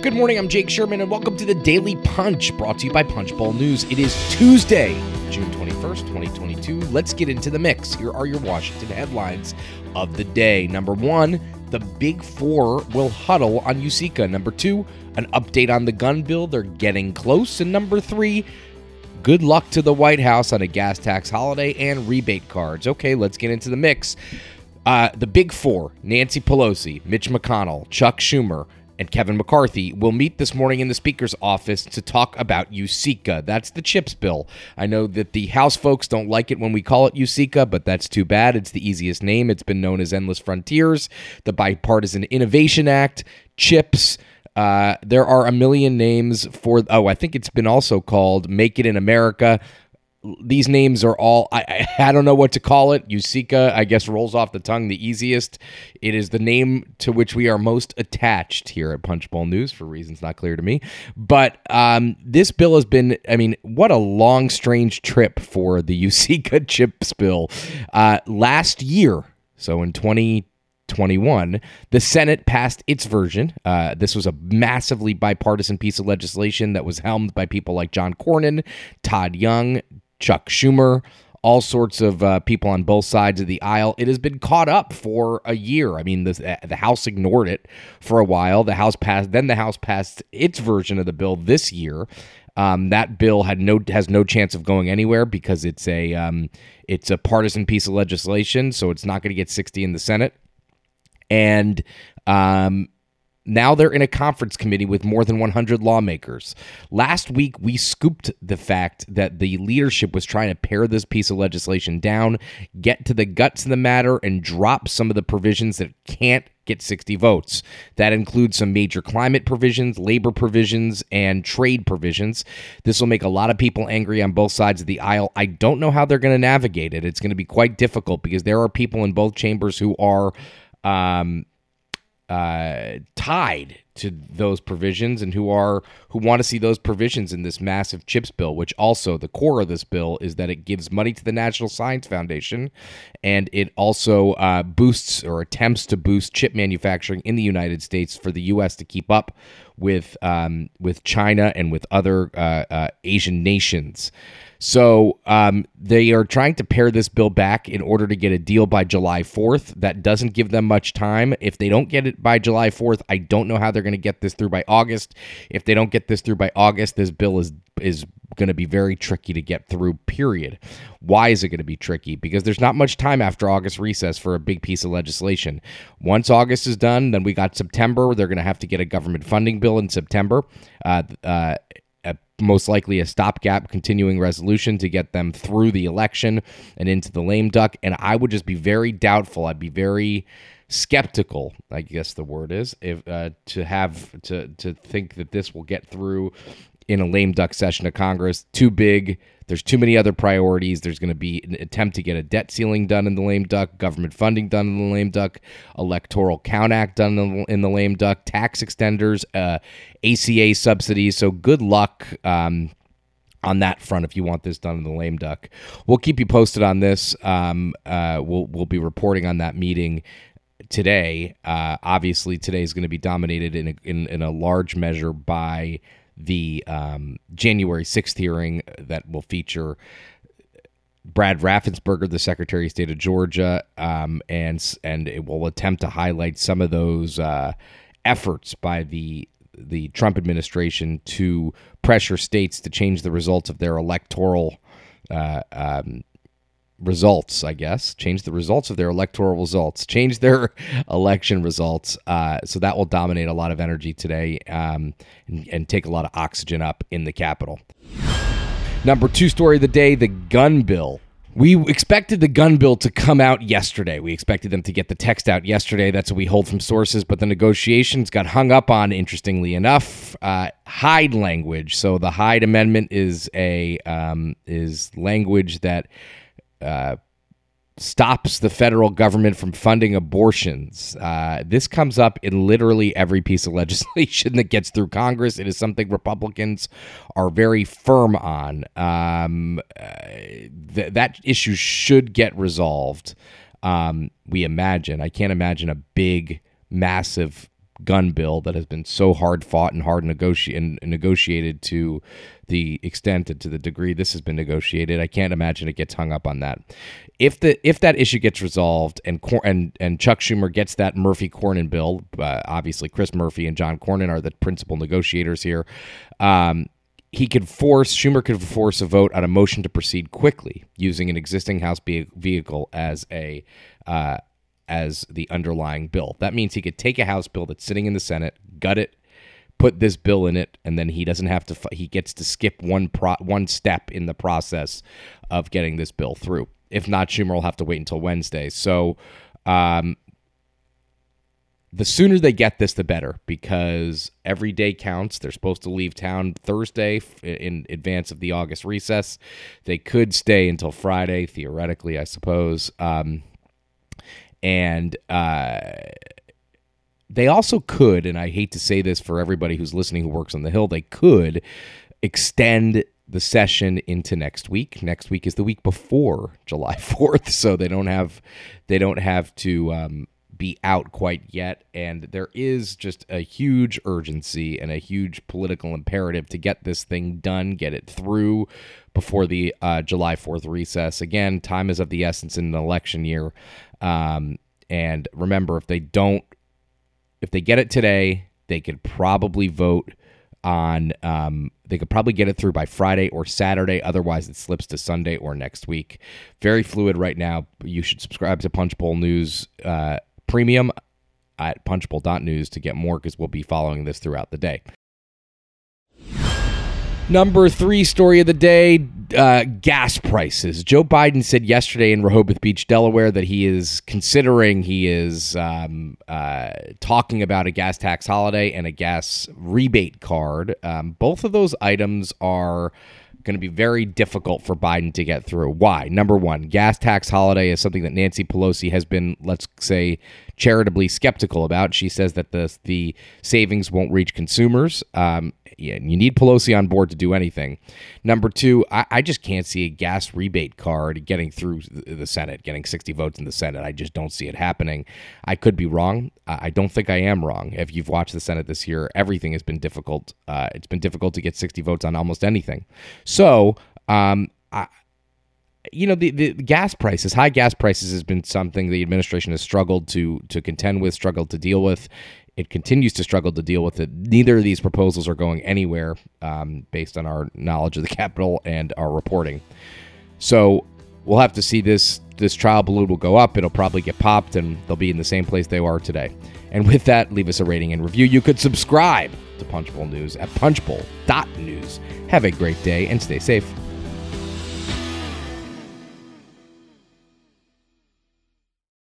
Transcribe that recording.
Good morning, I'm Jake Sherman, and welcome to the Daily Punch, brought to you by Punchbowl News. It is Tuesday, June 21st, 2022. Let's get into the mix. Here are your Washington headlines of the day. Number one, the Big Four will huddle on USICA. Number two, an update on the gun bill. They're getting close. And number three, good luck to the White House on a gas tax holiday and rebate cards. Okay, let's get into the mix. Uh, the Big Four, Nancy Pelosi, Mitch McConnell, Chuck Schumer, and Kevin McCarthy will meet this morning in the Speaker's office to talk about USICA. That's the CHIPS bill. I know that the House folks don't like it when we call it USICA, but that's too bad. It's the easiest name. It's been known as Endless Frontiers, the Bipartisan Innovation Act, CHIPS. Uh, there are a million names for, oh, I think it's been also called Make It in America these names are all I, I, I don't know what to call it. USICA, I guess, rolls off the tongue the easiest. It is the name to which we are most attached here at Punchbowl News for reasons not clear to me. But um, this bill has been, I mean, what a long, strange trip for the USICA chips bill. Uh, last year, so in 2021, the Senate passed its version. Uh, this was a massively bipartisan piece of legislation that was helmed by people like John Cornyn, Todd Young, Chuck Schumer, all sorts of uh, people on both sides of the aisle. It has been caught up for a year. I mean, the the House ignored it for a while. The House passed, then the House passed its version of the bill this year. Um, that bill had no has no chance of going anywhere because it's a um, it's a partisan piece of legislation, so it's not going to get sixty in the Senate. And um, now they're in a conference committee with more than 100 lawmakers. Last week, we scooped the fact that the leadership was trying to pare this piece of legislation down, get to the guts of the matter, and drop some of the provisions that can't get 60 votes. That includes some major climate provisions, labor provisions, and trade provisions. This will make a lot of people angry on both sides of the aisle. I don't know how they're going to navigate it. It's going to be quite difficult because there are people in both chambers who are. Um, uh, tied to those provisions and who are who want to see those provisions in this massive chips bill which also the core of this bill is that it gives money to the national science foundation and it also uh, boosts or attempts to boost chip manufacturing in the united states for the us to keep up with um, with china and with other uh, uh asian nations so um, they are trying to pare this bill back in order to get a deal by July 4th. That doesn't give them much time. If they don't get it by July 4th, I don't know how they're to get this through by August. If they don't get this through by August, this bill is is going to be very tricky to get through. Period. Why is it going to be tricky? Because there's not much time after August recess for a big piece of legislation. Once August is done, then we got September. They're going to have to get a government funding bill in September. Uh, uh, most likely a stopgap continuing resolution to get them through the election and into the lame duck. And I would just be very doubtful. I'd be very skeptical, I guess the word is, if uh, to have to to think that this will get through in a lame duck session of Congress. Too big. There's too many other priorities. There's going to be an attempt to get a debt ceiling done in the lame duck, government funding done in the lame duck, electoral count act done in the, in the lame duck, tax extenders, uh, ACA subsidies. So good luck. Um, on that front, if you want this done in the lame duck, we'll keep you posted on this. Um, uh, we'll we'll be reporting on that meeting today. Uh, obviously, today is going to be dominated in a, in, in a large measure by the um, January 6th hearing that will feature Brad Raffensperger, the Secretary of State of Georgia, um, and and it will attempt to highlight some of those uh, efforts by the the Trump administration to pressure states to change the results of their electoral uh, um, results, I guess, change the results of their electoral results, change their election results. Uh, so that will dominate a lot of energy today um, and, and take a lot of oxygen up in the Capitol. Number two story of the day the gun bill. We expected the gun bill to come out yesterday. We expected them to get the text out yesterday. That's what we hold from sources. But the negotiations got hung up on, interestingly enough, uh, Hyde language. So the Hyde Amendment is a um, is language that uh, stops the federal government from funding abortions. Uh, this comes up in literally every piece of legislation that gets through Congress. It is something Republicans are very firm on. Um, uh, th- that issue should get resolved. Um, we imagine. I can't imagine a big, massive gun bill that has been so hard fought and hard and negotiated to the extent and to the degree this has been negotiated. I can't imagine it gets hung up on that. If the if that issue gets resolved and and and Chuck Schumer gets that Murphy Cornyn bill, uh, obviously Chris Murphy and John Cornyn are the principal negotiators here. Um, he could force Schumer could force a vote on a motion to proceed quickly using an existing House vehicle as a uh, as the underlying bill. That means he could take a House bill that's sitting in the Senate, gut it, put this bill in it, and then he doesn't have to. He gets to skip one pro, one step in the process of getting this bill through. If not, Schumer will have to wait until Wednesday. So. Um, the sooner they get this, the better because every day counts. They're supposed to leave town Thursday in advance of the August recess. They could stay until Friday, theoretically, I suppose. Um, and uh, they also could, and I hate to say this for everybody who's listening who works on the Hill, they could extend the session into next week. Next week is the week before July 4th, so they don't have they don't have to um, be out quite yet. And there is just a huge urgency and a huge political imperative to get this thing done, get it through before the uh, July 4th recess. Again, time is of the essence in an election year. Um, and remember, if they don't, if they get it today, they could probably vote on um, they could probably get it through by Friday or Saturday. Otherwise, it slips to Sunday or next week. Very fluid right now. You should subscribe to Punchbowl News uh, Premium at punchbowl.news to get more because we'll be following this throughout the day. Number three story of the day uh, gas prices. Joe Biden said yesterday in Rehoboth Beach, Delaware, that he is considering, he is um, uh, talking about a gas tax holiday and a gas rebate card. Um, both of those items are going to be very difficult for Biden to get through. Why? Number one, gas tax holiday is something that Nancy Pelosi has been, let's say, charitably skeptical about. She says that the the savings won't reach consumers. Um, yeah, you need Pelosi on board to do anything. Number two, I, I, just can't see a gas rebate card getting through the Senate, getting 60 votes in the Senate. I just don't see it happening. I could be wrong. I don't think I am wrong. If you've watched the Senate this year, everything has been difficult. Uh, it's been difficult to get 60 votes on almost anything. So, um, I, you know the, the gas prices high gas prices has been something the administration has struggled to to contend with struggled to deal with. It continues to struggle to deal with it. Neither of these proposals are going anywhere um, based on our knowledge of the Capitol and our reporting. So we'll have to see this this trial balloon will go up. It'll probably get popped and they'll be in the same place they are today. And with that leave us a rating and review. You could subscribe to punchbowl news at punchbowl.news have a great day and stay safe